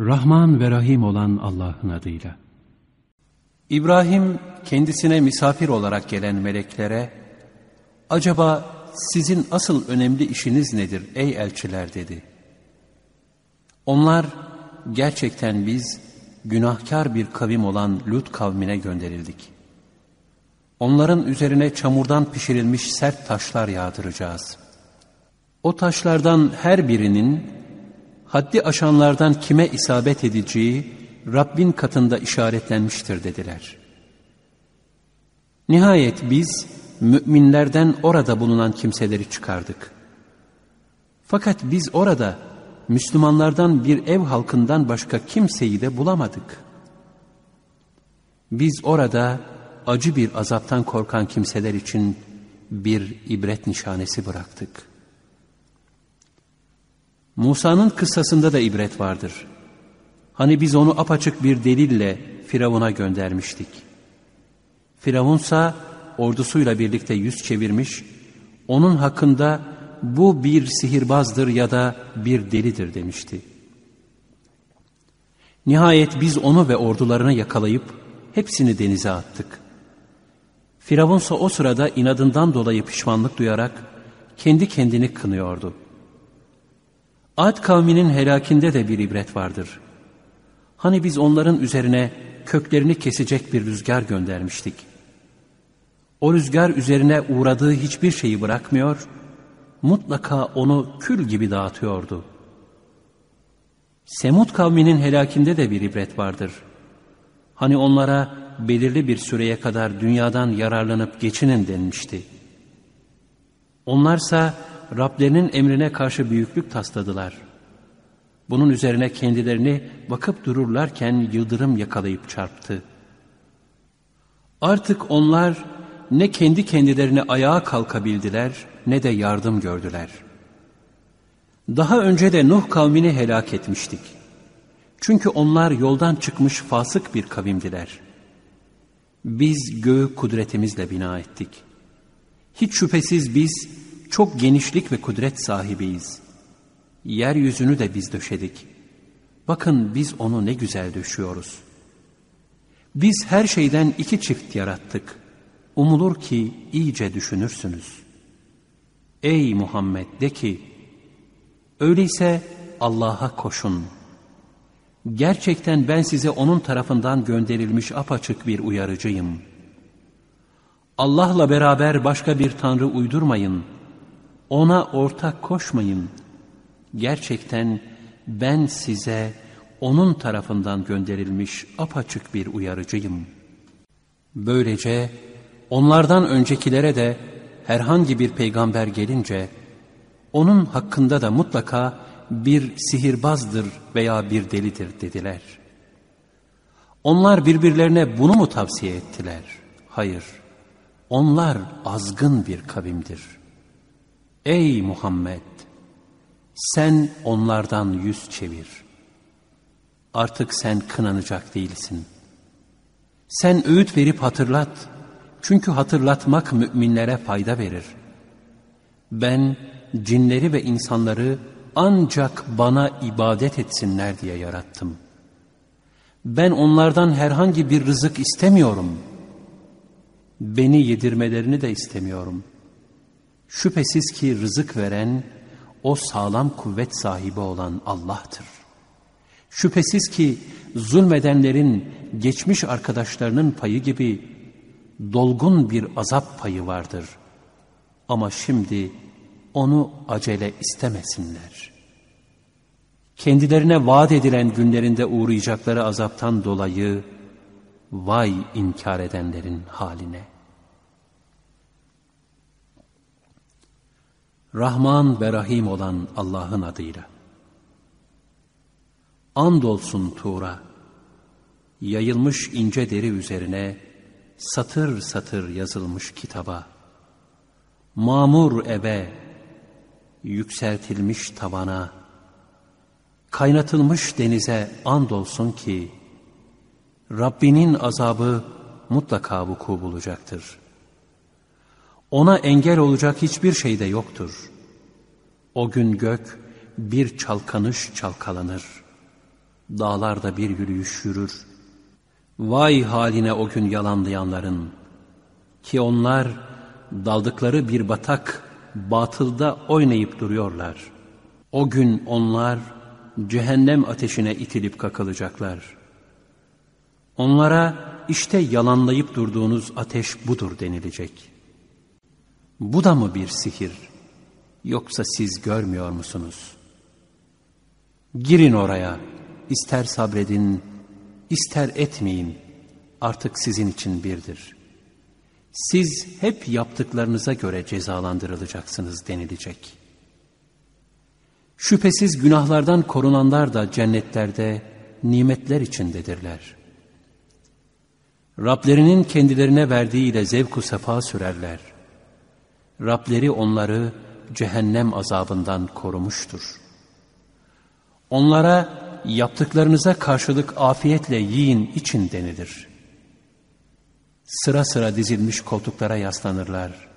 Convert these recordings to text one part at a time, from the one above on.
Rahman ve Rahim olan Allah'ın adıyla. İbrahim kendisine misafir olarak gelen meleklere, acaba sizin asıl önemli işiniz nedir ey elçiler dedi. Onlar, gerçekten biz günahkar bir kavim olan Lut kavmine gönderildik. Onların üzerine çamurdan pişirilmiş sert taşlar yağdıracağız. O taşlardan her birinin haddi aşanlardan kime isabet edeceği Rabbin katında işaretlenmiştir dediler. Nihayet biz müminlerden orada bulunan kimseleri çıkardık. Fakat biz orada Müslümanlardan bir ev halkından başka kimseyi de bulamadık. Biz orada acı bir azaptan korkan kimseler için bir ibret nişanesi bıraktık. Musa'nın kıssasında da ibret vardır. Hani biz onu apaçık bir delille Firavun'a göndermiştik. Firavunsa ordusuyla birlikte yüz çevirmiş, onun hakkında bu bir sihirbazdır ya da bir delidir demişti. Nihayet biz onu ve ordularını yakalayıp hepsini denize attık. Firavunsa o sırada inadından dolayı pişmanlık duyarak kendi kendini kınıyordu. Ad kavminin helakinde de bir ibret vardır. Hani biz onların üzerine köklerini kesecek bir rüzgar göndermiştik. O rüzgar üzerine uğradığı hiçbir şeyi bırakmıyor, mutlaka onu kül gibi dağıtıyordu. Semud kavminin helakinde de bir ibret vardır. Hani onlara belirli bir süreye kadar dünyadan yararlanıp geçinin denmişti. Onlarsa Rablerinin emrine karşı büyüklük tasladılar. Bunun üzerine kendilerini bakıp dururlarken yıldırım yakalayıp çarptı. Artık onlar ne kendi kendilerine ayağa kalkabildiler ne de yardım gördüler. Daha önce de Nuh kavmini helak etmiştik. Çünkü onlar yoldan çıkmış fasık bir kavimdiler. Biz göğü kudretimizle bina ettik. Hiç şüphesiz biz çok genişlik ve kudret sahibiyiz. Yeryüzünü de biz döşedik. Bakın biz onu ne güzel döşüyoruz. Biz her şeyden iki çift yarattık. Umulur ki iyice düşünürsünüz. Ey Muhammed de ki, öyleyse Allah'a koşun. Gerçekten ben size onun tarafından gönderilmiş apaçık bir uyarıcıyım. Allah'la beraber başka bir tanrı uydurmayın. Ona ortak koşmayın. Gerçekten ben size onun tarafından gönderilmiş apaçık bir uyarıcıyım. Böylece onlardan öncekilere de herhangi bir peygamber gelince onun hakkında da mutlaka bir sihirbazdır veya bir delidir dediler. Onlar birbirlerine bunu mu tavsiye ettiler? Hayır. Onlar azgın bir kavimdir.'' Ey Muhammed! Sen onlardan yüz çevir. Artık sen kınanacak değilsin. Sen öğüt verip hatırlat. Çünkü hatırlatmak müminlere fayda verir. Ben cinleri ve insanları ancak bana ibadet etsinler diye yarattım. Ben onlardan herhangi bir rızık istemiyorum. Beni yedirmelerini de istemiyorum.'' Şüphesiz ki rızık veren, o sağlam kuvvet sahibi olan Allah'tır. Şüphesiz ki zulmedenlerin geçmiş arkadaşlarının payı gibi dolgun bir azap payı vardır. Ama şimdi onu acele istemesinler. Kendilerine vaat edilen günlerinde uğrayacakları azaptan dolayı vay inkar edenlerin haline. Rahman ve Rahim olan Allah'ın adıyla. Andolsun Tuğra, yayılmış ince deri üzerine satır satır yazılmış kitaba, mamur ebe, yükseltilmiş tavana, kaynatılmış denize andolsun ki, Rabbinin azabı mutlaka vuku bulacaktır.'' Ona engel olacak hiçbir şey de yoktur. O gün gök bir çalkanış çalkalanır. Dağlarda bir yürüyüş yürür. Vay haline o gün yalanlayanların! Ki onlar daldıkları bir batak batılda oynayıp duruyorlar. O gün onlar cehennem ateşine itilip kakılacaklar. Onlara işte yalanlayıp durduğunuz ateş budur denilecek. Bu da mı bir sihir? Yoksa siz görmüyor musunuz? Girin oraya, ister sabredin, ister etmeyin, artık sizin için birdir. Siz hep yaptıklarınıza göre cezalandırılacaksınız denilecek. Şüphesiz günahlardan korunanlar da cennetlerde nimetler içindedirler. Rablerinin kendilerine verdiğiyle zevku sefa sürerler. Rableri onları cehennem azabından korumuştur. Onlara yaptıklarınıza karşılık afiyetle yiyin için denilir. Sıra sıra dizilmiş koltuklara yaslanırlar.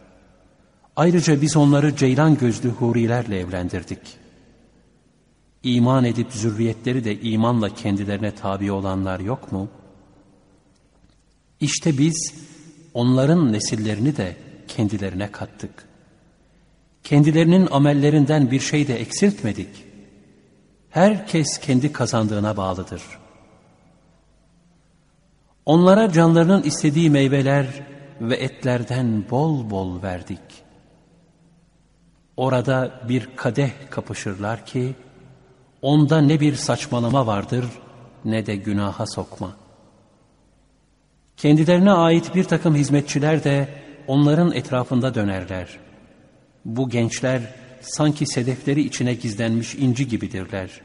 Ayrıca biz onları ceylan gözlü hurilerle evlendirdik. İman edip zürriyetleri de imanla kendilerine tabi olanlar yok mu? İşte biz onların nesillerini de kendilerine kattık. Kendilerinin amellerinden bir şey de eksiltmedik. Herkes kendi kazandığına bağlıdır. Onlara canlarının istediği meyveler ve etlerden bol bol verdik. Orada bir kadeh kapışırlar ki, onda ne bir saçmalama vardır ne de günaha sokma. Kendilerine ait bir takım hizmetçiler de onların etrafında dönerler. Bu gençler sanki sedefleri içine gizlenmiş inci gibidirler.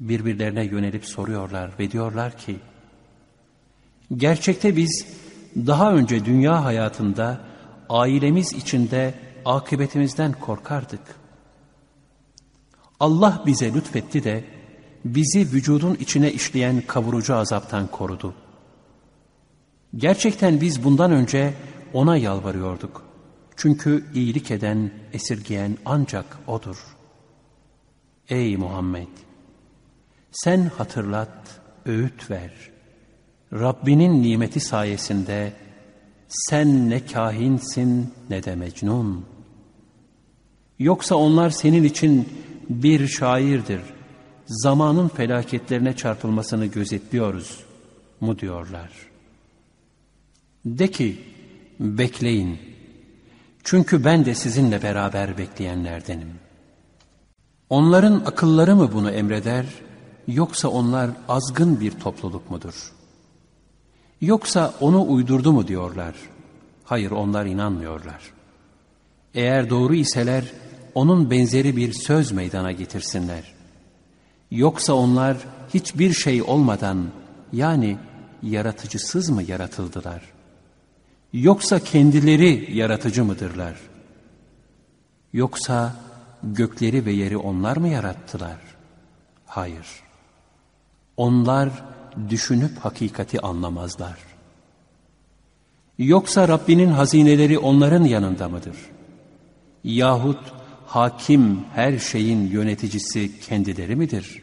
Birbirlerine yönelip soruyorlar ve diyorlar ki, Gerçekte biz daha önce dünya hayatında ailemiz içinde akıbetimizden korkardık. Allah bize lütfetti de bizi vücudun içine işleyen kavurucu azaptan korudu. Gerçekten biz bundan önce ona yalvarıyorduk. Çünkü iyilik eden, esirgeyen ancak O'dur. Ey Muhammed! Sen hatırlat, öğüt ver. Rabbinin nimeti sayesinde sen ne kahinsin ne de mecnun. Yoksa onlar senin için bir şairdir. Zamanın felaketlerine çarpılmasını gözetliyoruz mu diyorlar. De ki bekleyin. Çünkü ben de sizinle beraber bekleyenlerdenim. Onların akılları mı bunu emreder yoksa onlar azgın bir topluluk mudur? Yoksa onu uydurdu mu diyorlar. Hayır onlar inanmıyorlar. Eğer doğru iseler onun benzeri bir söz meydana getirsinler. Yoksa onlar hiçbir şey olmadan yani yaratıcısız mı yaratıldılar? Yoksa kendileri yaratıcı mıdırlar? Yoksa gökleri ve yeri onlar mı yarattılar? Hayır. Onlar düşünüp hakikati anlamazlar. Yoksa Rabbinin hazineleri onların yanında mıdır? Yahut hakim her şeyin yöneticisi kendileri midir?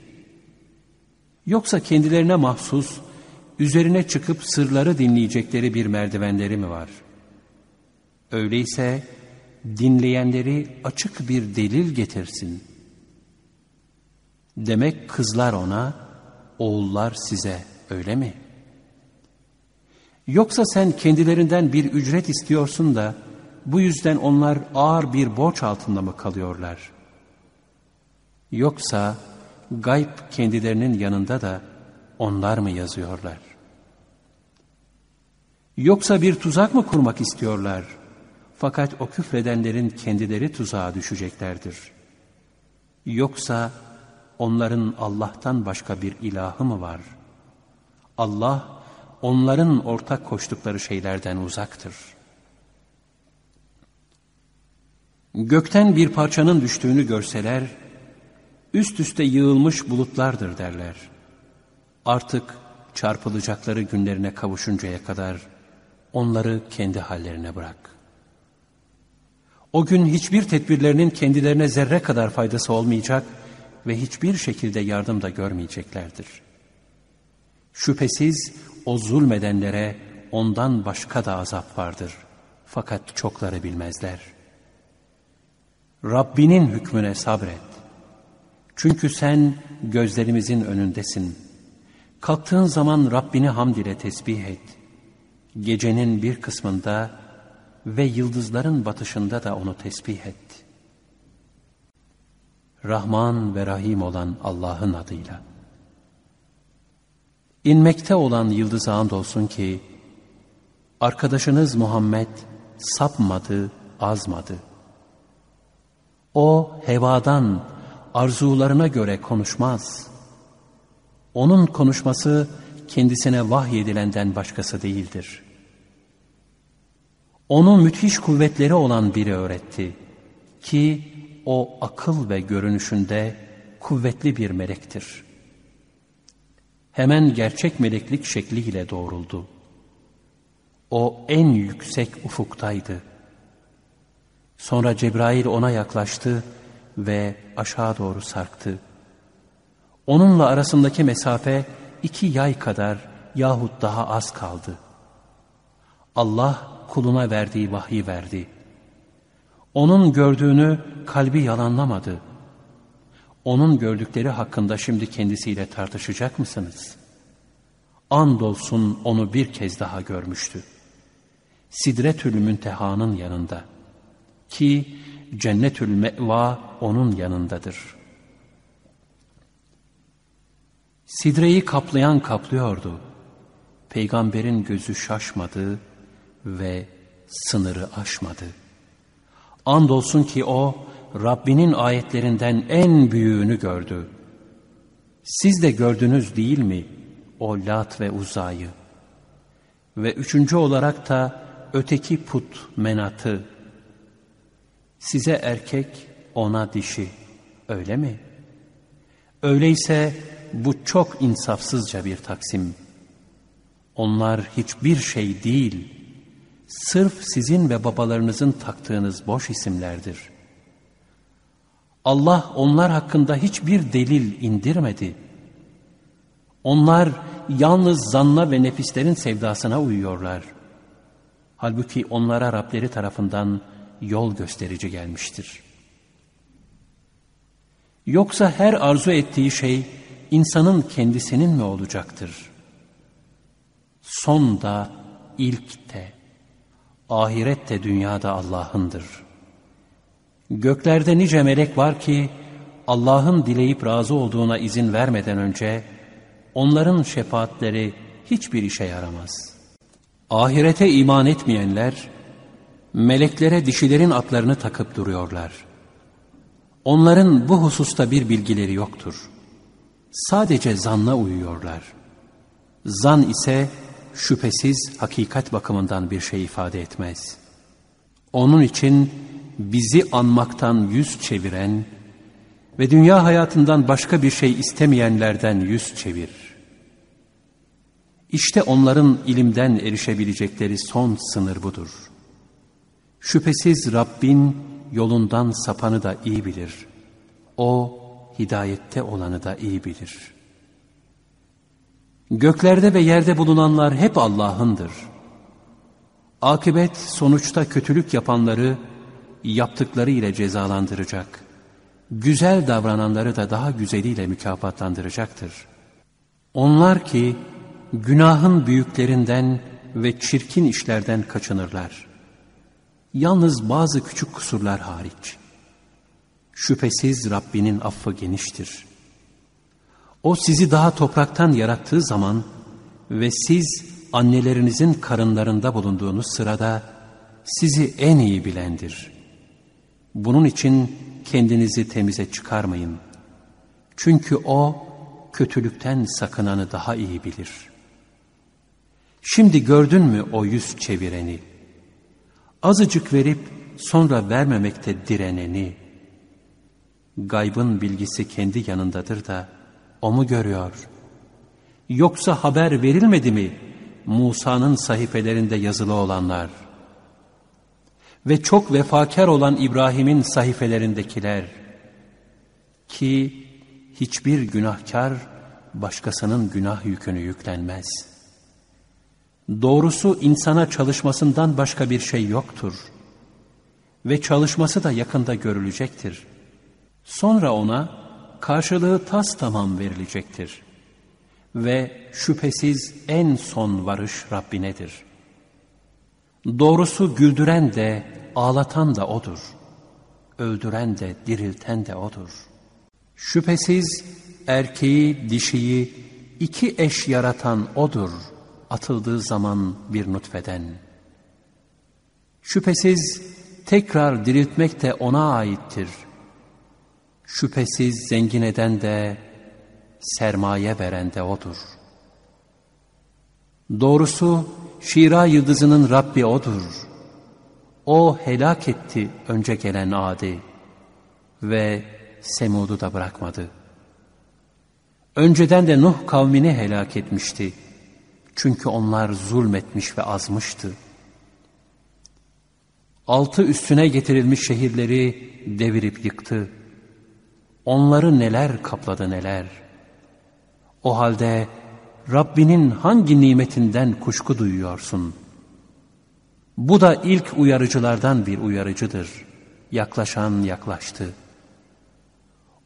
Yoksa kendilerine mahsus, üzerine çıkıp sırları dinleyecekleri bir merdivenleri mi var? Öyleyse dinleyenleri açık bir delil getirsin. Demek kızlar ona, oğullar size öyle mi? Yoksa sen kendilerinden bir ücret istiyorsun da, bu yüzden onlar ağır bir borç altında mı kalıyorlar? Yoksa gayb kendilerinin yanında da onlar mı yazıyorlar? Yoksa bir tuzak mı kurmak istiyorlar? Fakat o küfredenlerin kendileri tuzağa düşeceklerdir. Yoksa onların Allah'tan başka bir ilahı mı var? Allah onların ortak koştukları şeylerden uzaktır.'' Gökten bir parçanın düştüğünü görseler, üst üste yığılmış bulutlardır derler. Artık çarpılacakları günlerine kavuşuncaya kadar onları kendi hallerine bırak. O gün hiçbir tedbirlerinin kendilerine zerre kadar faydası olmayacak ve hiçbir şekilde yardım da görmeyeceklerdir. Şüphesiz o zulmedenlere ondan başka da azap vardır. Fakat çokları bilmezler. Rabbinin hükmüne sabret. Çünkü sen gözlerimizin önündesin. Kalktığın zaman Rabbini hamd ile tesbih et. Gecenin bir kısmında ve yıldızların batışında da onu tesbih et. Rahman ve Rahim olan Allah'ın adıyla. İnmekte olan yıldıza andolsun ki, arkadaşınız Muhammed sapmadı, azmadı. O hevadan, arzularına göre konuşmaz. Onun konuşması kendisine vahyedilenden başkası değildir. Onu müthiş kuvvetleri olan biri öğretti ki o akıl ve görünüşünde kuvvetli bir melektir. Hemen gerçek meleklik şekliyle doğruldu. O en yüksek ufuktaydı. Sonra Cebrail ona yaklaştı ve aşağı doğru sarktı. Onunla arasındaki mesafe iki yay kadar yahut daha az kaldı. Allah kuluna verdiği vahiy verdi. Onun gördüğünü kalbi yalanlamadı. Onun gördükleri hakkında şimdi kendisiyle tartışacak mısınız? Andolsun onu bir kez daha görmüştü. Sidretül Münteha'nın yanında ki Cennetül Me'va onun yanındadır. Sidreyi kaplayan kaplıyordu. Peygamberin gözü şaşmadı ve sınırı aşmadı. Andolsun ki o Rabbinin ayetlerinden en büyüğünü gördü. Siz de gördünüz değil mi o Lat ve Uzay'ı? Ve üçüncü olarak da öteki put Menat'ı. Size erkek, ona dişi. Öyle mi? Öyleyse bu çok insafsızca bir taksim. Onlar hiçbir şey değil, sırf sizin ve babalarınızın taktığınız boş isimlerdir. Allah onlar hakkında hiçbir delil indirmedi. Onlar yalnız zanna ve nefislerin sevdasına uyuyorlar. Halbuki onlara Rableri tarafından yol gösterici gelmiştir. Yoksa her arzu ettiği şey insanın kendisinin mi olacaktır? Son da, ilk de, ahiret de dünyada Allah'ındır. Göklerde nice melek var ki, Allah'ın dileyip razı olduğuna izin vermeden önce, onların şefaatleri hiçbir işe yaramaz. Ahirete iman etmeyenler, meleklere dişilerin atlarını takıp duruyorlar. Onların bu hususta bir bilgileri yoktur. Sadece zanla uyuyorlar. Zan ise şüphesiz hakikat bakımından bir şey ifade etmez. Onun için bizi anmaktan yüz çeviren ve dünya hayatından başka bir şey istemeyenlerden yüz çevir. İşte onların ilimden erişebilecekleri son sınır budur.'' Şüphesiz Rabbin yolundan sapanı da iyi bilir. O hidayette olanı da iyi bilir. Göklerde ve yerde bulunanlar hep Allah'ındır. Akibet sonuçta kötülük yapanları yaptıkları ile cezalandıracak. Güzel davrananları da daha güzeliyle mükafatlandıracaktır. Onlar ki günahın büyüklerinden ve çirkin işlerden kaçınırlar.'' Yalnız bazı küçük kusurlar hariç. Şüphesiz Rabbinin affı geniştir. O sizi daha topraktan yarattığı zaman ve siz annelerinizin karınlarında bulunduğunuz sırada sizi en iyi bilendir. Bunun için kendinizi temize çıkarmayın. Çünkü O kötülükten sakınanı daha iyi bilir. Şimdi gördün mü o yüz çevireni? azıcık verip sonra vermemekte direneni, gaybın bilgisi kendi yanındadır da o mu görüyor? Yoksa haber verilmedi mi Musa'nın sahifelerinde yazılı olanlar? Ve çok vefakar olan İbrahim'in sahifelerindekiler ki hiçbir günahkar başkasının günah yükünü yüklenmez. Doğrusu insana çalışmasından başka bir şey yoktur. Ve çalışması da yakında görülecektir. Sonra ona karşılığı tas tamam verilecektir. Ve şüphesiz en son varış Rabbinedir. Doğrusu güldüren de ağlatan da O'dur. Öldüren de dirilten de O'dur. Şüphesiz erkeği dişiyi iki eş yaratan O'dur atıldığı zaman bir nutfeden. Şüphesiz tekrar diriltmek de O'na aittir. Şüphesiz zengin eden de sermaye veren de O'dur. Doğrusu Şira yıldızının Rabbi O'dur. O helak etti önce gelen Adi ve Semud'u da bırakmadı. Önceden de Nuh kavmini helak etmişti. Çünkü onlar zulmetmiş ve azmıştı. Altı üstüne getirilmiş şehirleri devirip yıktı. Onları neler kapladı neler. O halde Rabbinin hangi nimetinden kuşku duyuyorsun? Bu da ilk uyarıcılardan bir uyarıcıdır. Yaklaşan yaklaştı.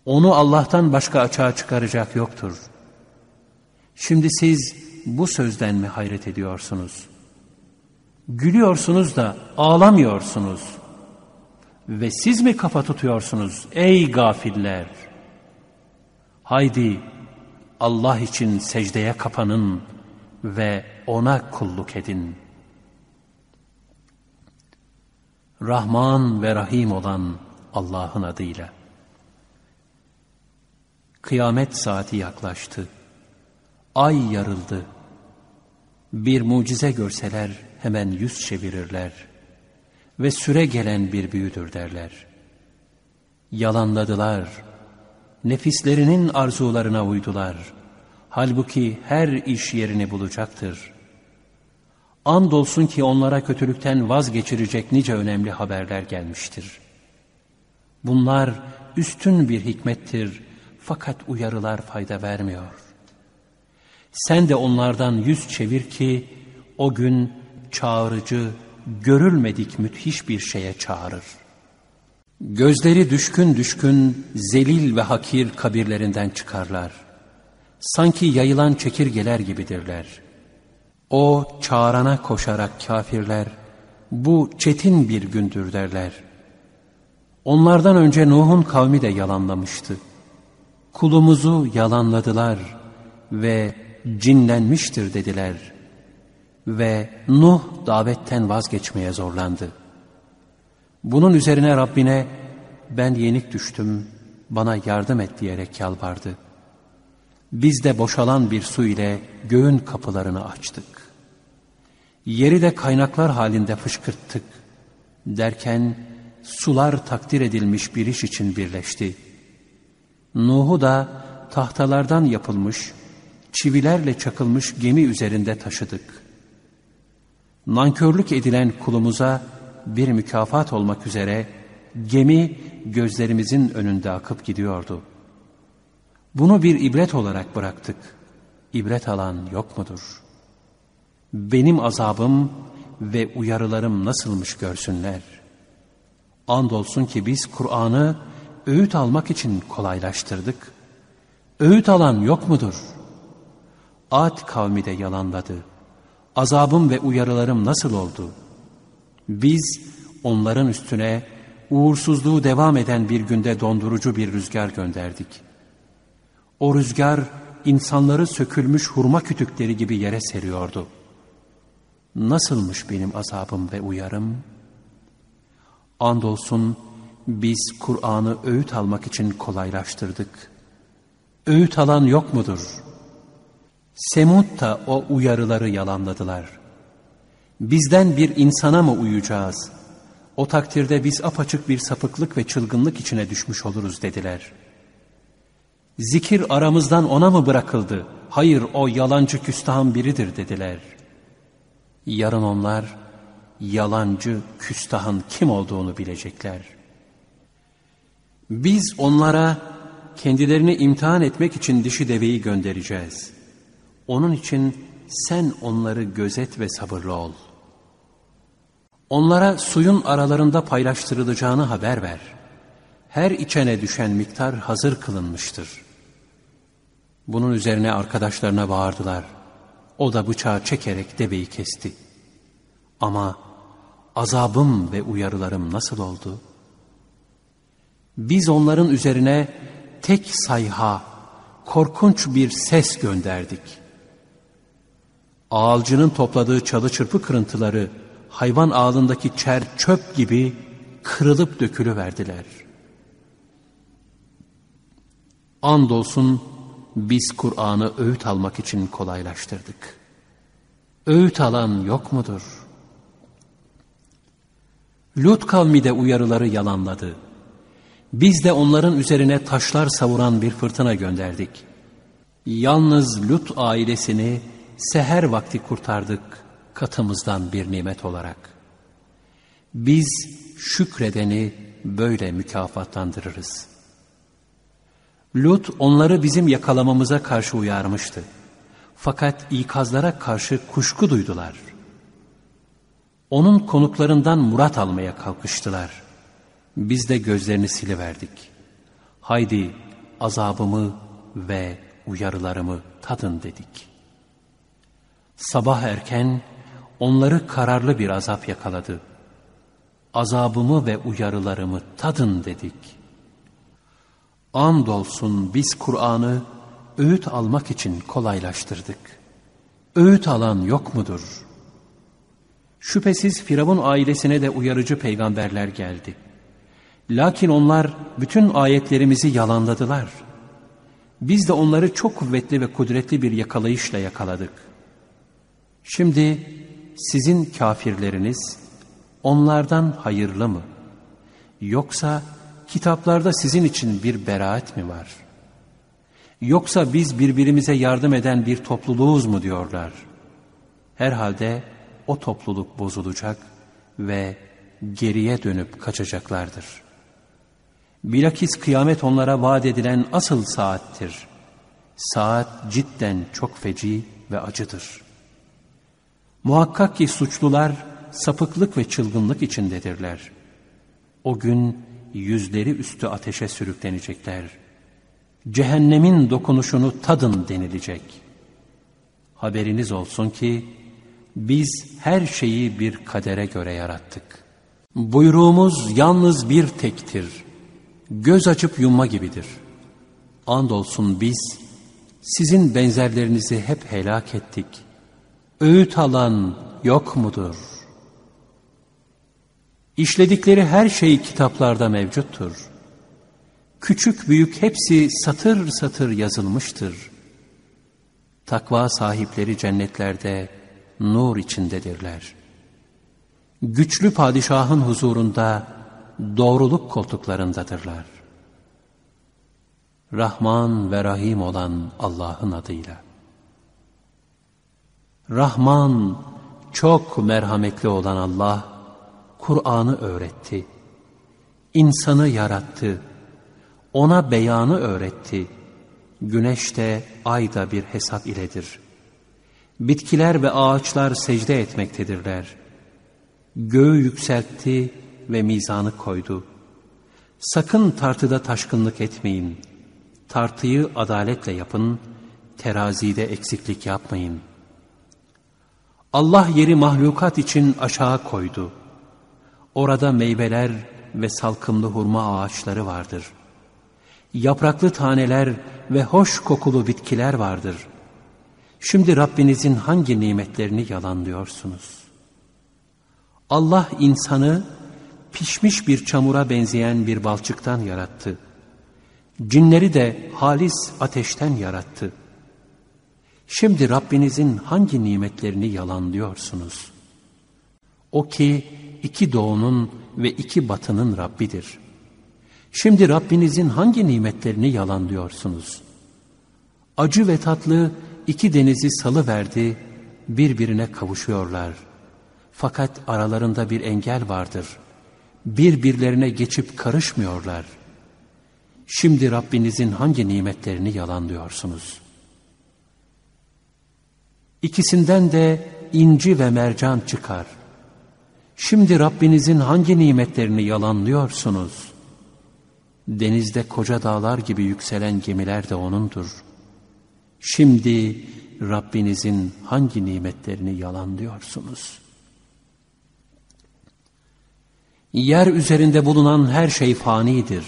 Onu Allah'tan başka açığa çıkaracak yoktur. Şimdi siz bu sözden mi hayret ediyorsunuz? Gülüyorsunuz da ağlamıyorsunuz. Ve siz mi kafa tutuyorsunuz ey gafiller? Haydi Allah için secdeye kapanın ve O'na kulluk edin. Rahman ve Rahim olan Allah'ın adıyla. Kıyamet saati yaklaştı. Ay yarıldı. Bir mucize görseler hemen yüz çevirirler. Ve süre gelen bir büyüdür derler. Yalanladılar. Nefislerinin arzularına uydular. Halbuki her iş yerini bulacaktır. Andolsun ki onlara kötülükten vazgeçirecek nice önemli haberler gelmiştir. Bunlar üstün bir hikmettir fakat uyarılar fayda vermiyor. Sen de onlardan yüz çevir ki o gün çağırıcı, görülmedik müthiş bir şeye çağırır. Gözleri düşkün düşkün, zelil ve hakir kabirlerinden çıkarlar. Sanki yayılan çekirgeler gibidirler. O çağırana koşarak kafirler, bu çetin bir gündür derler. Onlardan önce Nuh'un kavmi de yalanlamıştı. Kulumuzu yalanladılar ve cinlenmiştir dediler. Ve Nuh davetten vazgeçmeye zorlandı. Bunun üzerine Rabbine ben yenik düştüm, bana yardım et diyerek yalvardı. Biz de boşalan bir su ile göğün kapılarını açtık. Yeri de kaynaklar halinde fışkırttık. Derken sular takdir edilmiş bir iş için birleşti. Nuh'u da tahtalardan yapılmış, çivilerle çakılmış gemi üzerinde taşıdık. Nankörlük edilen kulumuza bir mükafat olmak üzere gemi gözlerimizin önünde akıp gidiyordu. Bunu bir ibret olarak bıraktık. İbret alan yok mudur? Benim azabım ve uyarılarım nasılmış görsünler. Andolsun ki biz Kur'an'ı öğüt almak için kolaylaştırdık. Öğüt alan yok mudur? Ad kavmi de yalanladı. Azabım ve uyarılarım nasıl oldu? Biz onların üstüne uğursuzluğu devam eden bir günde dondurucu bir rüzgar gönderdik. O rüzgar insanları sökülmüş hurma kütükleri gibi yere seriyordu. Nasılmış benim azabım ve uyarım? Andolsun biz Kur'an'ı öğüt almak için kolaylaştırdık. Öğüt alan yok mudur? Semud da o uyarıları yalanladılar. Bizden bir insana mı uyacağız? O takdirde biz apaçık bir sapıklık ve çılgınlık içine düşmüş oluruz dediler. Zikir aramızdan ona mı bırakıldı? Hayır o yalancı küstahın biridir dediler. Yarın onlar yalancı küstahın kim olduğunu bilecekler. Biz onlara kendilerini imtihan etmek için dişi deveyi göndereceğiz. Onun için sen onları gözet ve sabırlı ol. Onlara suyun aralarında paylaştırılacağını haber ver. Her içene düşen miktar hazır kılınmıştır. Bunun üzerine arkadaşlarına bağırdılar. O da bıçağı çekerek deveyi kesti. Ama azabım ve uyarılarım nasıl oldu? Biz onların üzerine tek sayha, korkunç bir ses gönderdik. Ağalcının topladığı çalı çırpı kırıntıları, hayvan ağlındaki çer çöp gibi kırılıp dökülüverdiler. Andolsun biz Kur'an'ı öğüt almak için kolaylaştırdık. Öğüt alan yok mudur? Lut kavmi de uyarıları yalanladı. Biz de onların üzerine taşlar savuran bir fırtına gönderdik. Yalnız Lut ailesini seher vakti kurtardık katımızdan bir nimet olarak. Biz şükredeni böyle mükafatlandırırız. Lut onları bizim yakalamamıza karşı uyarmıştı. Fakat ikazlara karşı kuşku duydular. Onun konuklarından murat almaya kalkıştılar. Biz de gözlerini siliverdik. Haydi azabımı ve uyarılarımı tadın dedik. Sabah erken onları kararlı bir azap yakaladı. Azabımı ve uyarılarımı tadın dedik. Andolsun biz Kur'an'ı öğüt almak için kolaylaştırdık. Öğüt alan yok mudur? Şüphesiz Firavun ailesine de uyarıcı peygamberler geldi. Lakin onlar bütün ayetlerimizi yalanladılar. Biz de onları çok kuvvetli ve kudretli bir yakalayışla yakaladık. Şimdi sizin kafirleriniz onlardan hayırlı mı? Yoksa kitaplarda sizin için bir beraat mi var? Yoksa biz birbirimize yardım eden bir topluluğuz mu diyorlar? Herhalde o topluluk bozulacak ve geriye dönüp kaçacaklardır.'' Bilakis kıyamet onlara vaat edilen asıl saattir. Saat cidden çok feci ve acıdır. Muhakkak ki suçlular sapıklık ve çılgınlık içindedirler. O gün yüzleri üstü ateşe sürüklenecekler. Cehennemin dokunuşunu tadın denilecek. Haberiniz olsun ki biz her şeyi bir kadere göre yarattık. Buyruğumuz yalnız bir tektir göz açıp yumma gibidir. Andolsun biz sizin benzerlerinizi hep helak ettik. Öğüt alan yok mudur? İşledikleri her şey kitaplarda mevcuttur. Küçük büyük hepsi satır satır yazılmıştır. Takva sahipleri cennetlerde nur içindedirler. Güçlü padişahın huzurunda doğruluk koltuklarındadırlar. Rahman ve Rahim olan Allah'ın adıyla. Rahman, çok merhametli olan Allah, Kur'an'ı öğretti. İnsanı yarattı. Ona beyanı öğretti. Güneş de, ay da bir hesap iledir. Bitkiler ve ağaçlar secde etmektedirler. Göğü yükseltti, ve mizanı koydu. Sakın tartıda taşkınlık etmeyin. Tartıyı adaletle yapın, terazide eksiklik yapmayın. Allah yeri mahlukat için aşağı koydu. Orada meyveler ve salkımlı hurma ağaçları vardır. Yapraklı taneler ve hoş kokulu bitkiler vardır. Şimdi Rabbinizin hangi nimetlerini yalanlıyorsunuz? Allah insanı pişmiş bir çamura benzeyen bir balçıktan yarattı. Cinleri de halis ateşten yarattı. Şimdi Rabbinizin hangi nimetlerini yalanlıyorsunuz? O ki iki doğunun ve iki batının Rabbidir. Şimdi Rabbinizin hangi nimetlerini yalanlıyorsunuz? Acı ve tatlı iki denizi salı verdi, birbirine kavuşuyorlar. Fakat aralarında bir engel vardır.'' birbirlerine geçip karışmıyorlar. Şimdi Rabbinizin hangi nimetlerini yalanlıyorsunuz? İkisinden de inci ve mercan çıkar. Şimdi Rabbinizin hangi nimetlerini yalanlıyorsunuz? Denizde koca dağlar gibi yükselen gemiler de O'nundur. Şimdi Rabbinizin hangi nimetlerini yalanlıyorsunuz? Yer üzerinde bulunan her şey fanidir.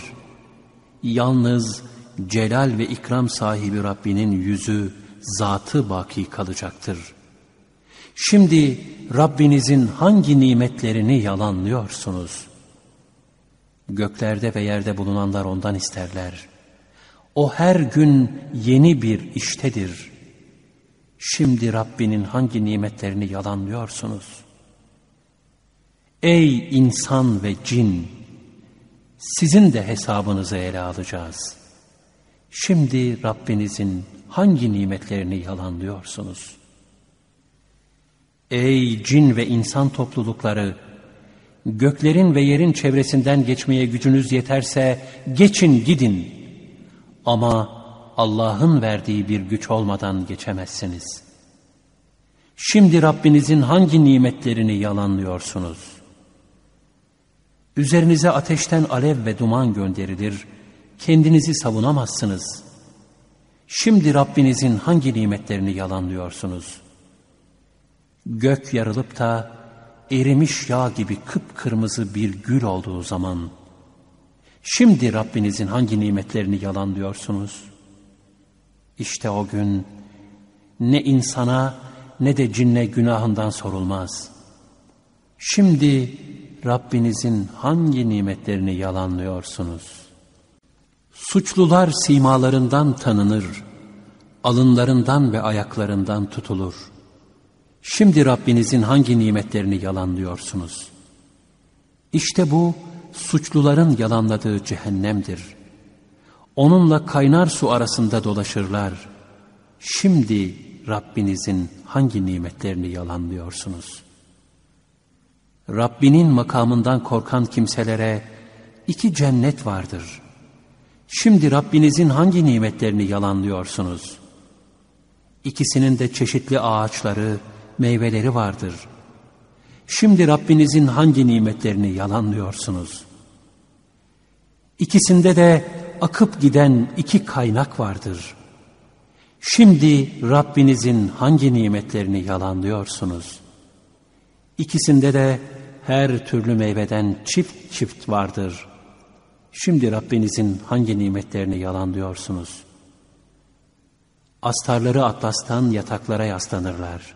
Yalnız celal ve ikram sahibi Rabbinin yüzü, zatı baki kalacaktır. Şimdi Rabbinizin hangi nimetlerini yalanlıyorsunuz? Göklerde ve yerde bulunanlar ondan isterler. O her gün yeni bir iştedir. Şimdi Rabbinin hangi nimetlerini yalanlıyorsunuz? Ey insan ve cin! Sizin de hesabınızı ele alacağız. Şimdi Rabbinizin hangi nimetlerini yalanlıyorsunuz? Ey cin ve insan toplulukları! Göklerin ve yerin çevresinden geçmeye gücünüz yeterse geçin gidin. Ama Allah'ın verdiği bir güç olmadan geçemezsiniz. Şimdi Rabbinizin hangi nimetlerini yalanlıyorsunuz? Üzerinize ateşten alev ve duman gönderilir, kendinizi savunamazsınız. Şimdi Rabbinizin hangi nimetlerini yalanlıyorsunuz? Gök yarılıp da erimiş yağ gibi kıpkırmızı bir gül olduğu zaman, şimdi Rabbinizin hangi nimetlerini yalanlıyorsunuz? İşte o gün ne insana ne de cinne günahından sorulmaz. Şimdi Rabbinizin hangi nimetlerini yalanlıyorsunuz? Suçlular simalarından tanınır, alınlarından ve ayaklarından tutulur. Şimdi Rabbinizin hangi nimetlerini yalanlıyorsunuz? İşte bu suçluların yalanladığı cehennemdir. Onunla kaynar su arasında dolaşırlar. Şimdi Rabbinizin hangi nimetlerini yalanlıyorsunuz? Rabbinin makamından korkan kimselere iki cennet vardır. Şimdi Rabbinizin hangi nimetlerini yalanlıyorsunuz? İkisinin de çeşitli ağaçları, meyveleri vardır. Şimdi Rabbinizin hangi nimetlerini yalanlıyorsunuz? İkisinde de akıp giden iki kaynak vardır. Şimdi Rabbinizin hangi nimetlerini yalanlıyorsunuz? İkisinde de her türlü meyveden çift çift vardır. Şimdi Rabbinizin hangi nimetlerini yalanlıyorsunuz? Astarları atlastan yataklara yaslanırlar.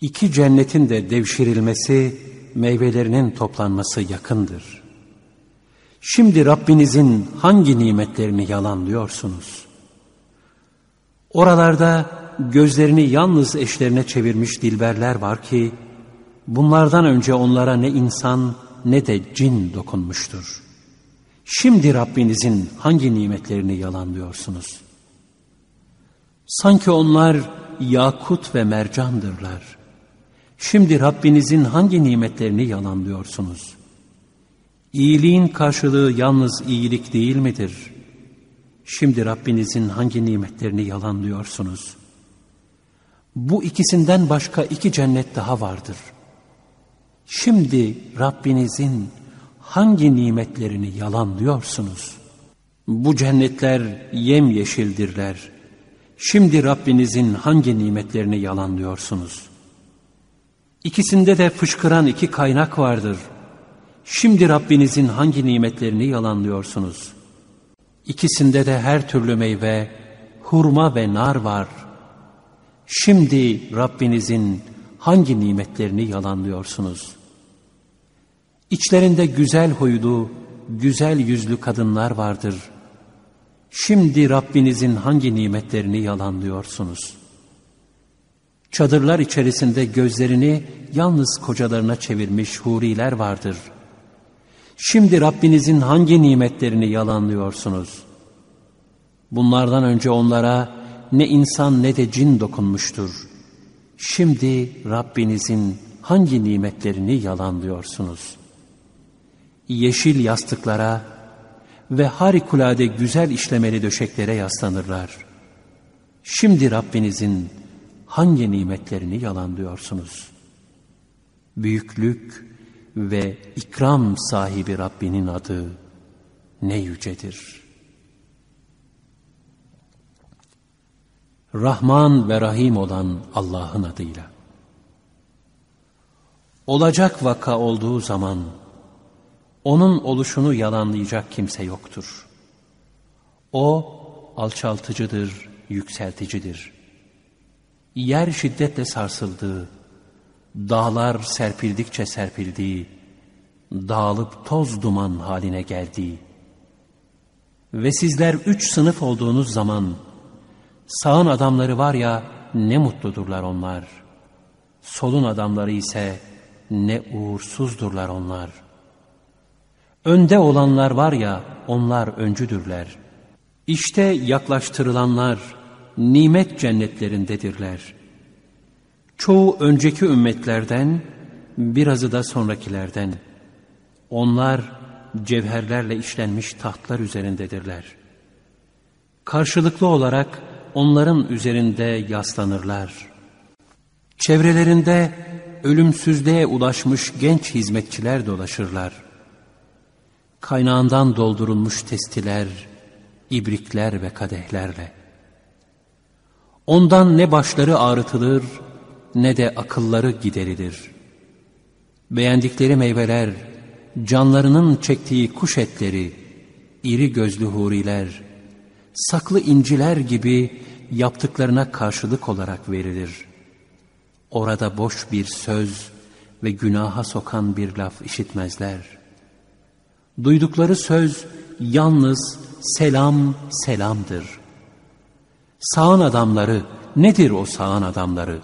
İki cennetin de devşirilmesi, meyvelerinin toplanması yakındır. Şimdi Rabbinizin hangi nimetlerini yalanlıyorsunuz? Oralarda gözlerini yalnız eşlerine çevirmiş dilberler var ki, bunlardan önce onlara ne insan ne de cin dokunmuştur. Şimdi Rabbinizin hangi nimetlerini yalanlıyorsunuz? Sanki onlar yakut ve mercandırlar. Şimdi Rabbinizin hangi nimetlerini yalanlıyorsunuz? İyiliğin karşılığı yalnız iyilik değil midir? Şimdi Rabbinizin hangi nimetlerini yalanlıyorsunuz? Bu ikisinden başka iki cennet daha vardır. Şimdi Rabbinizin hangi nimetlerini yalanlıyorsunuz? Bu cennetler yem yeşildirler. Şimdi Rabbinizin hangi nimetlerini yalanlıyorsunuz? İkisinde de fışkıran iki kaynak vardır. Şimdi Rabbinizin hangi nimetlerini yalanlıyorsunuz? İkisinde de her türlü meyve, hurma ve nar var. Şimdi Rabbinizin hangi nimetlerini yalanlıyorsunuz? İçlerinde güzel huylu, güzel yüzlü kadınlar vardır. Şimdi Rabbinizin hangi nimetlerini yalanlıyorsunuz? Çadırlar içerisinde gözlerini yalnız kocalarına çevirmiş huriler vardır. Şimdi Rabbinizin hangi nimetlerini yalanlıyorsunuz? Bunlardan önce onlara ne insan ne de cin dokunmuştur. Şimdi Rabbinizin hangi nimetlerini yalanlıyorsunuz? Yeşil yastıklara, ve harikulade güzel işlemeli döşeklere yaslanırlar. Şimdi Rabbinizin hangi nimetlerini yalanlıyorsunuz? Büyüklük ve ikram sahibi Rabbinin adı ne yücedir. Rahman ve Rahim olan Allah'ın adıyla. Olacak vaka olduğu zaman, onun oluşunu yalanlayacak kimse yoktur. O alçaltıcıdır, yükselticidir. Yer şiddetle sarsıldığı, dağlar serpildikçe serpildiği, dağılıp toz duman haline geldiği ve sizler üç sınıf olduğunuz zaman sağın adamları var ya ne mutludurlar onlar. Solun adamları ise ne uğursuzdurlar onlar. Önde olanlar var ya onlar öncüdürler. İşte yaklaştırılanlar nimet cennetlerindedirler. Çoğu önceki ümmetlerden, birazı da sonrakilerden. Onlar cevherlerle işlenmiş tahtlar üzerindedirler. Karşılıklı olarak onların üzerinde yaslanırlar. Çevrelerinde ölümsüzlüğe ulaşmış genç hizmetçiler dolaşırlar. Kaynağından doldurulmuş testiler, ibrikler ve kadehlerle. Ondan ne başları ağrıtılır ne de akılları giderilir. Beğendikleri meyveler, canlarının çektiği kuş etleri, iri gözlü huriler, saklı inciler gibi yaptıklarına karşılık olarak verilir. Orada boş bir söz ve günaha sokan bir laf işitmezler. Duydukları söz yalnız selam selamdır. Sağın adamları nedir o sağın adamları?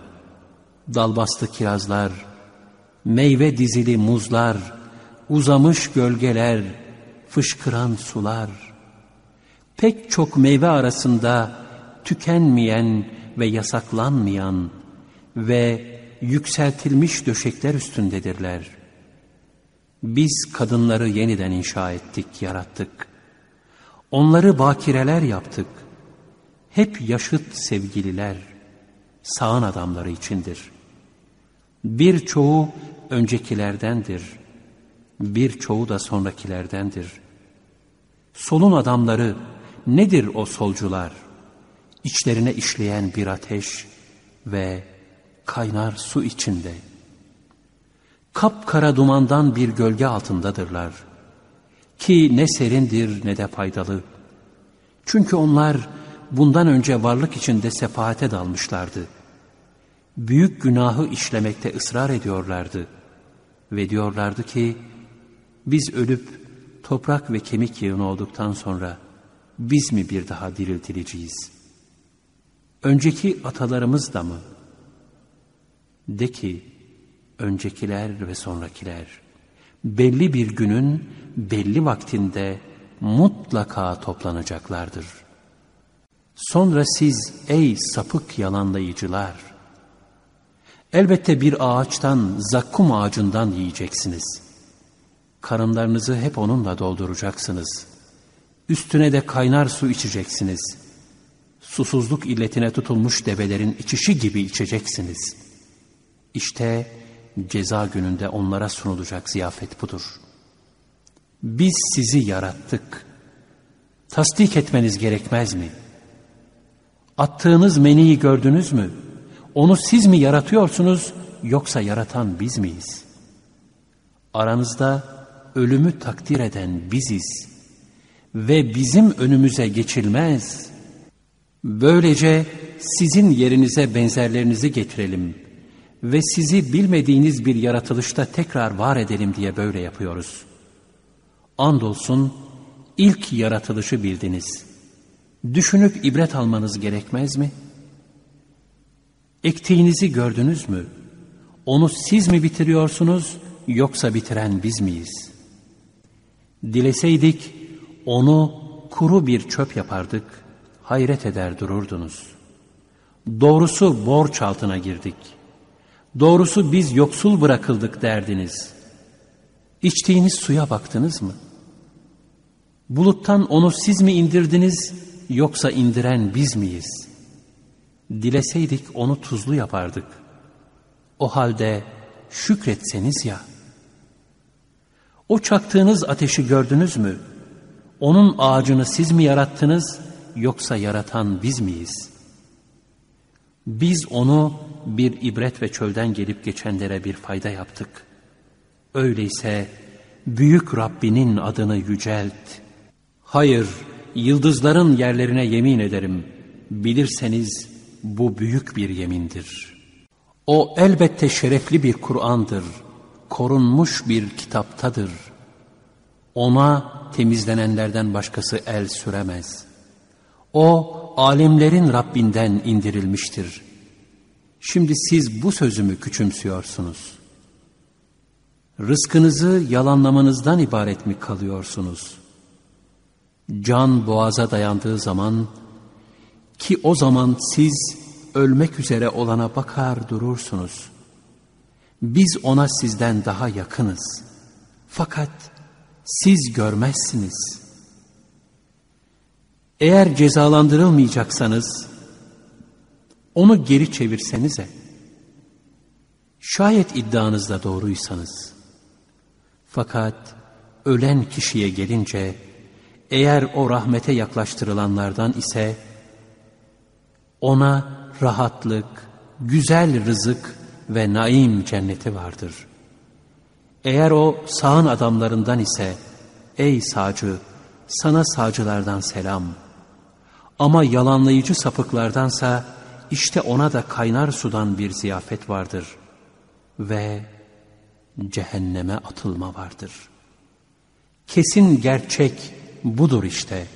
Dalbastı kirazlar, meyve dizili muzlar, uzamış gölgeler, fışkıran sular. Pek çok meyve arasında tükenmeyen ve yasaklanmayan ve yükseltilmiş döşekler üstündedirler. Biz kadınları yeniden inşa ettik, yarattık. Onları bakireler yaptık. Hep yaşıt sevgililer, sağın adamları içindir. Birçoğu öncekilerdendir. Birçoğu da sonrakilerdendir. Solun adamları nedir o solcular? İçlerine işleyen bir ateş ve kaynar su içinde. Kapkara dumandan bir gölge altındadırlar. Ki ne serindir ne de faydalı. Çünkü onlar bundan önce varlık içinde sefahate dalmışlardı. Büyük günahı işlemekte ısrar ediyorlardı. Ve diyorlardı ki, biz ölüp toprak ve kemik yığını olduktan sonra biz mi bir daha diriltileceğiz? Önceki atalarımız da mı? De ki, öncekiler ve sonrakiler, belli bir günün belli vaktinde mutlaka toplanacaklardır. Sonra siz ey sapık yalanlayıcılar, elbette bir ağaçtan, zakkum ağacından yiyeceksiniz. Karınlarınızı hep onunla dolduracaksınız. Üstüne de kaynar su içeceksiniz. Susuzluk illetine tutulmuş develerin içişi gibi içeceksiniz. İşte ceza gününde onlara sunulacak ziyafet budur. Biz sizi yarattık. Tasdik etmeniz gerekmez mi? Attığınız meniyi gördünüz mü? Onu siz mi yaratıyorsunuz yoksa yaratan biz miyiz? Aranızda ölümü takdir eden biziz ve bizim önümüze geçilmez. Böylece sizin yerinize benzerlerinizi getirelim ve sizi bilmediğiniz bir yaratılışta tekrar var edelim diye böyle yapıyoruz. Andolsun ilk yaratılışı bildiniz. Düşünüp ibret almanız gerekmez mi? Ektiğinizi gördünüz mü? Onu siz mi bitiriyorsunuz yoksa bitiren biz miyiz? Dileseydik onu kuru bir çöp yapardık, hayret eder dururdunuz. Doğrusu borç altına girdik. Doğrusu biz yoksul bırakıldık derdiniz. İçtiğiniz suya baktınız mı? Buluttan onu siz mi indirdiniz yoksa indiren biz miyiz? Dileseydik onu tuzlu yapardık. O halde şükretseniz ya. O çaktığınız ateşi gördünüz mü? Onun ağacını siz mi yarattınız yoksa yaratan biz miyiz? Biz onu bir ibret ve çölden gelip geçenlere bir fayda yaptık. Öyleyse büyük Rabbinin adını yücelt. Hayır, yıldızların yerlerine yemin ederim. Bilirseniz bu büyük bir yemindir. O elbette şerefli bir Kur'an'dır. Korunmuş bir kitaptadır. Ona temizlenenlerden başkası el süremez. O alemlerin Rabbinden indirilmiştir. Şimdi siz bu sözümü küçümsüyorsunuz. Rızkınızı yalanlamanızdan ibaret mi kalıyorsunuz? Can boğaza dayandığı zaman ki o zaman siz ölmek üzere olana bakar durursunuz. Biz ona sizden daha yakınız. Fakat siz görmezsiniz. Eğer cezalandırılmayacaksanız onu geri çevirsenize. Şayet iddianızda doğruysanız. Fakat ölen kişiye gelince eğer o rahmete yaklaştırılanlardan ise ona rahatlık, güzel rızık ve naim cenneti vardır. Eğer o sağın adamlarından ise ey sağcı sana sağcılardan selam. Ama yalanlayıcı sapıklardansa işte ona da kaynar sudan bir ziyafet vardır ve cehenneme atılma vardır. Kesin gerçek budur işte.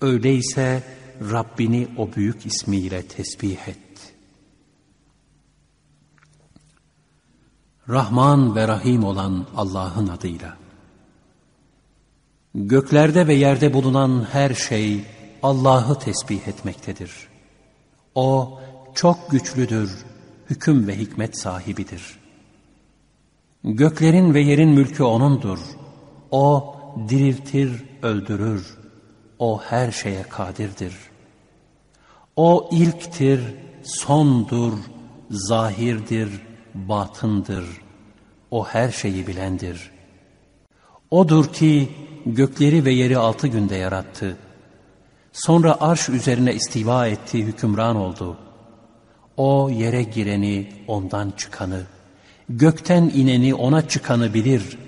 Öyleyse Rabbini o büyük ismiyle tesbih et. Rahman ve Rahim olan Allah'ın adıyla. Göklerde ve yerde bulunan her şey Allah'ı tesbih etmektedir. O çok güçlüdür, hüküm ve hikmet sahibidir. Göklerin ve yerin mülkü O'nundur. O diriltir, öldürür. O her şeye kadirdir. O ilktir, sondur, zahirdir, batındır. O her şeyi bilendir. Odur ki gökleri ve yeri altı günde yarattı. Sonra arş üzerine istiva etti, hükümran oldu. O yere gireni, ondan çıkanı, gökten ineni, ona çıkanı bilir.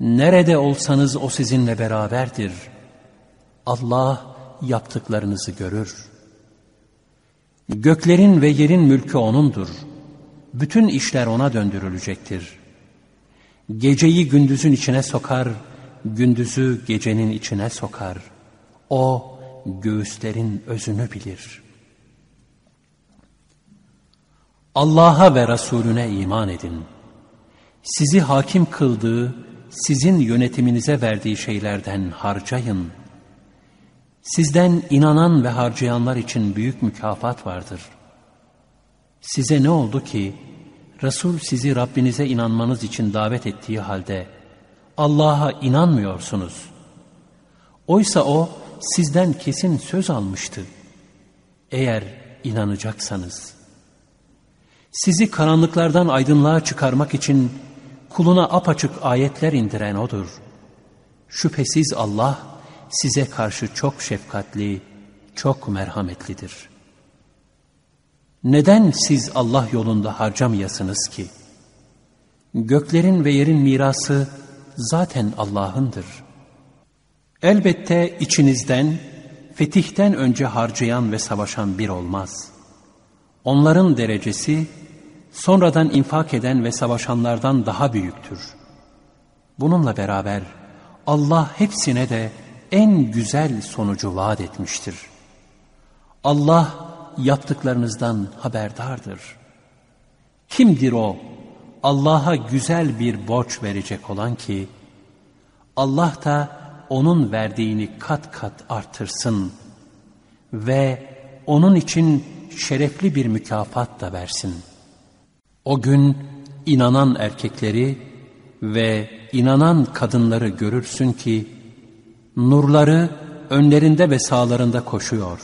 Nerede olsanız o sizinle beraberdir. Allah yaptıklarınızı görür. Göklerin ve yerin mülkü O'nundur. Bütün işler O'na döndürülecektir. Geceyi gündüzün içine sokar, gündüzü gecenin içine sokar. O göğüslerin özünü bilir. Allah'a ve Resulüne iman edin. Sizi hakim kıldığı, sizin yönetiminize verdiği şeylerden harcayın. Sizden inanan ve harcayanlar için büyük mükafat vardır. Size ne oldu ki, Resul sizi Rabbinize inanmanız için davet ettiği halde, Allah'a inanmıyorsunuz. Oysa O sizden kesin söz almıştı. Eğer inanacaksanız. Sizi karanlıklardan aydınlığa çıkarmak için kuluna apaçık ayetler indiren O'dur. Şüphesiz Allah size karşı çok şefkatli, çok merhametlidir. Neden siz Allah yolunda harcamayasınız ki? Göklerin ve yerin mirası zaten Allah'ındır. Elbette içinizden fetihten önce harcayan ve savaşan bir olmaz. Onların derecesi sonradan infak eden ve savaşanlardan daha büyüktür. Bununla beraber Allah hepsine de en güzel sonucu vaat etmiştir. Allah yaptıklarınızdan haberdardır. Kimdir o Allah'a güzel bir borç verecek olan ki, Allah da onun verdiğini kat kat artırsın ve onun için şerefli bir mükafat da versin. O gün inanan erkekleri ve inanan kadınları görürsün ki, Nurları önlerinde ve sağlarında koşuyor.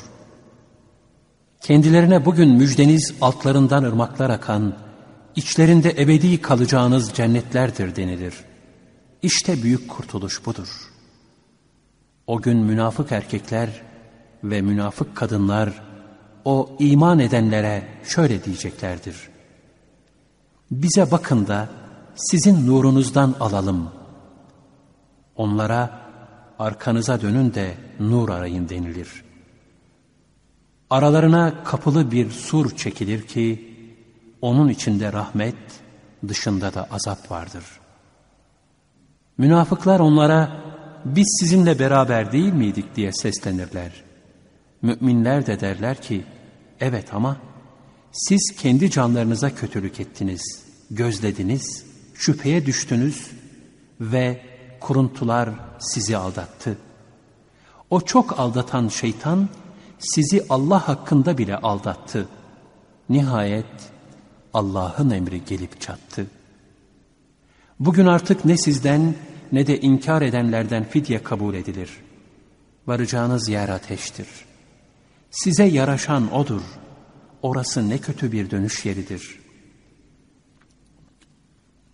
Kendilerine bugün müjdeniz altlarından ırmaklar akan, içlerinde ebedi kalacağınız cennetlerdir denilir. İşte büyük kurtuluş budur. O gün münafık erkekler ve münafık kadınlar o iman edenlere şöyle diyeceklerdir. Bize bakın da sizin nurunuzdan alalım. Onlara arkanıza dönün de nur arayın denilir. Aralarına kapılı bir sur çekilir ki onun içinde rahmet, dışında da azap vardır. Münafıklar onlara biz sizinle beraber değil miydik diye seslenirler. Müminler de derler ki evet ama siz kendi canlarınıza kötülük ettiniz, gözlediniz, şüpheye düştünüz ve kuruntular sizi aldattı. O çok aldatan şeytan sizi Allah hakkında bile aldattı. Nihayet Allah'ın emri gelip çattı. Bugün artık ne sizden ne de inkar edenlerden fidye kabul edilir. Varacağınız yer ateştir. Size yaraşan odur. Orası ne kötü bir dönüş yeridir.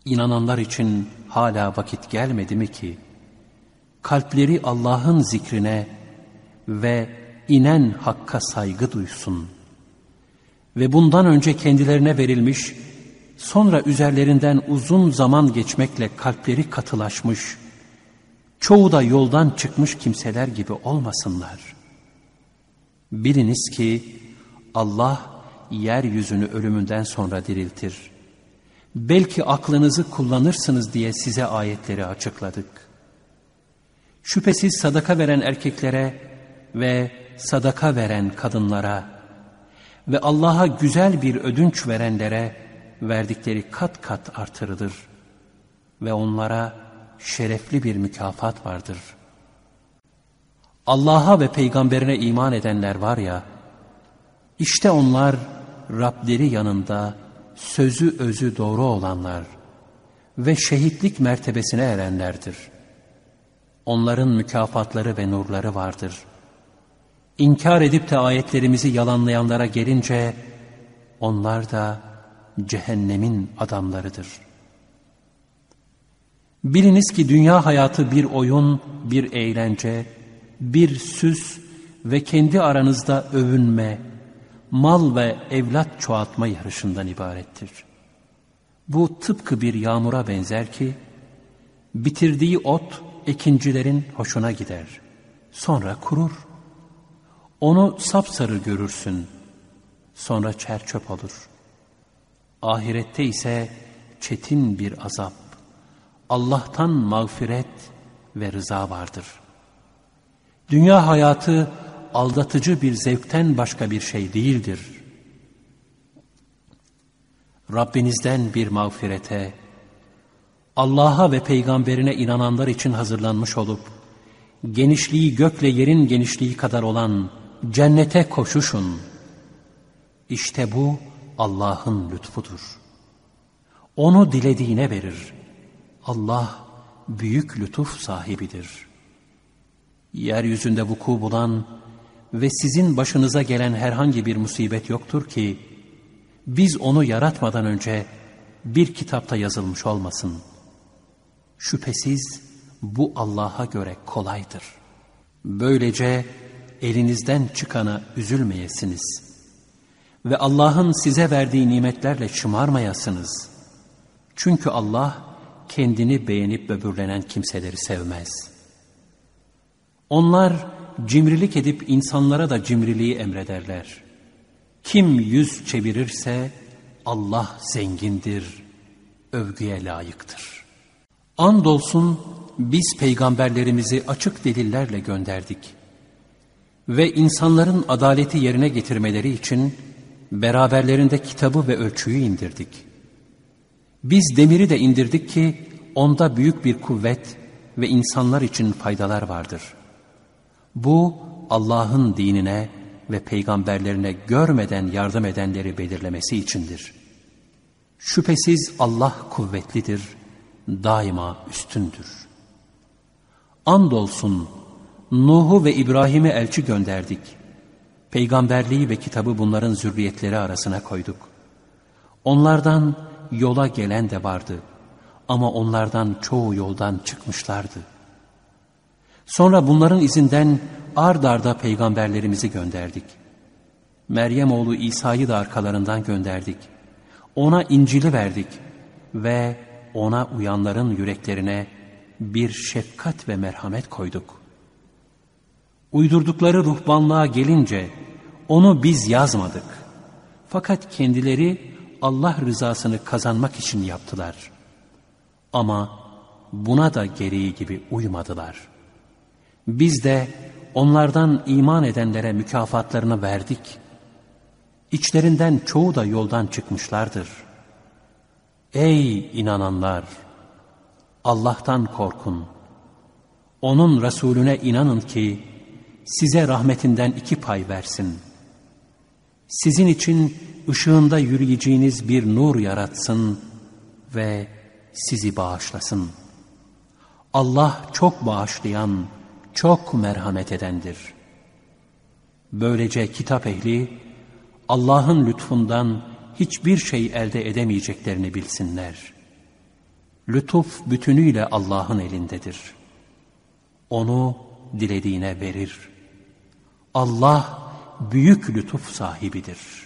İnananlar için hala vakit gelmedi mi ki, kalpleri Allah'ın zikrine ve inen hakka saygı duysun. Ve bundan önce kendilerine verilmiş, sonra üzerlerinden uzun zaman geçmekle kalpleri katılaşmış, çoğu da yoldan çıkmış kimseler gibi olmasınlar. Biliniz ki Allah yeryüzünü ölümünden sonra diriltir. Belki aklınızı kullanırsınız diye size ayetleri açıkladık. Şüphesiz sadaka veren erkeklere ve sadaka veren kadınlara ve Allah'a güzel bir ödünç verenlere verdikleri kat kat artırılır ve onlara şerefli bir mükafat vardır. Allah'a ve peygamberine iman edenler var ya, işte onlar Rableri yanında sözü özü doğru olanlar ve şehitlik mertebesine erenlerdir. Onların mükafatları ve nurları vardır. İnkar edip de ayetlerimizi yalanlayanlara gelince, onlar da cehennemin adamlarıdır. Biliniz ki dünya hayatı bir oyun, bir eğlence, bir süs ve kendi aranızda övünme, mal ve evlat çoğaltma yarışından ibarettir. Bu tıpkı bir yağmura benzer ki, bitirdiği ot ekincilerin hoşuna gider. Sonra kurur. Onu sapsarı görürsün. Sonra çerçöp olur. Ahirette ise çetin bir azap. Allah'tan mağfiret ve rıza vardır. Dünya hayatı aldatıcı bir zevkten başka bir şey değildir. Rabbinizden bir mağfirete, Allah'a ve peygamberine inananlar için hazırlanmış olup, genişliği gökle yerin genişliği kadar olan cennete koşuşun. İşte bu Allah'ın lütfudur. Onu dilediğine verir. Allah büyük lütuf sahibidir. Yeryüzünde vuku bulan ve sizin başınıza gelen herhangi bir musibet yoktur ki, biz onu yaratmadan önce bir kitapta yazılmış olmasın. Şüphesiz bu Allah'a göre kolaydır. Böylece elinizden çıkana üzülmeyesiniz. Ve Allah'ın size verdiği nimetlerle şımarmayasınız. Çünkü Allah kendini beğenip böbürlenen kimseleri sevmez. Onlar cimrilik edip insanlara da cimriliği emrederler. Kim yüz çevirirse Allah zengindir, övgüye layıktır. Andolsun biz peygamberlerimizi açık delillerle gönderdik. Ve insanların adaleti yerine getirmeleri için beraberlerinde kitabı ve ölçüyü indirdik. Biz demiri de indirdik ki onda büyük bir kuvvet ve insanlar için faydalar vardır.'' Bu Allah'ın dinine ve peygamberlerine görmeden yardım edenleri belirlemesi içindir. Şüphesiz Allah kuvvetlidir, daima üstündür. Andolsun Nuh'u ve İbrahim'i elçi gönderdik. Peygamberliği ve kitabı bunların zürriyetleri arasına koyduk. Onlardan yola gelen de vardı ama onlardan çoğu yoldan çıkmışlardı. Sonra bunların izinden ard arda peygamberlerimizi gönderdik. Meryem oğlu İsa'yı da arkalarından gönderdik. Ona İncil'i verdik ve ona uyanların yüreklerine bir şefkat ve merhamet koyduk. Uydurdukları ruhbanlığa gelince onu biz yazmadık. Fakat kendileri Allah rızasını kazanmak için yaptılar. Ama buna da gereği gibi uymadılar. Biz de onlardan iman edenlere mükafatlarını verdik. İçlerinden çoğu da yoldan çıkmışlardır. Ey inananlar! Allah'tan korkun. Onun Resulüne inanın ki size rahmetinden iki pay versin. Sizin için ışığında yürüyeceğiniz bir nur yaratsın ve sizi bağışlasın. Allah çok bağışlayan, çok merhamet edendir. Böylece kitap ehli Allah'ın lütfundan hiçbir şey elde edemeyeceklerini bilsinler. Lütuf bütünüyle Allah'ın elindedir. Onu dilediğine verir. Allah büyük lütuf sahibidir.''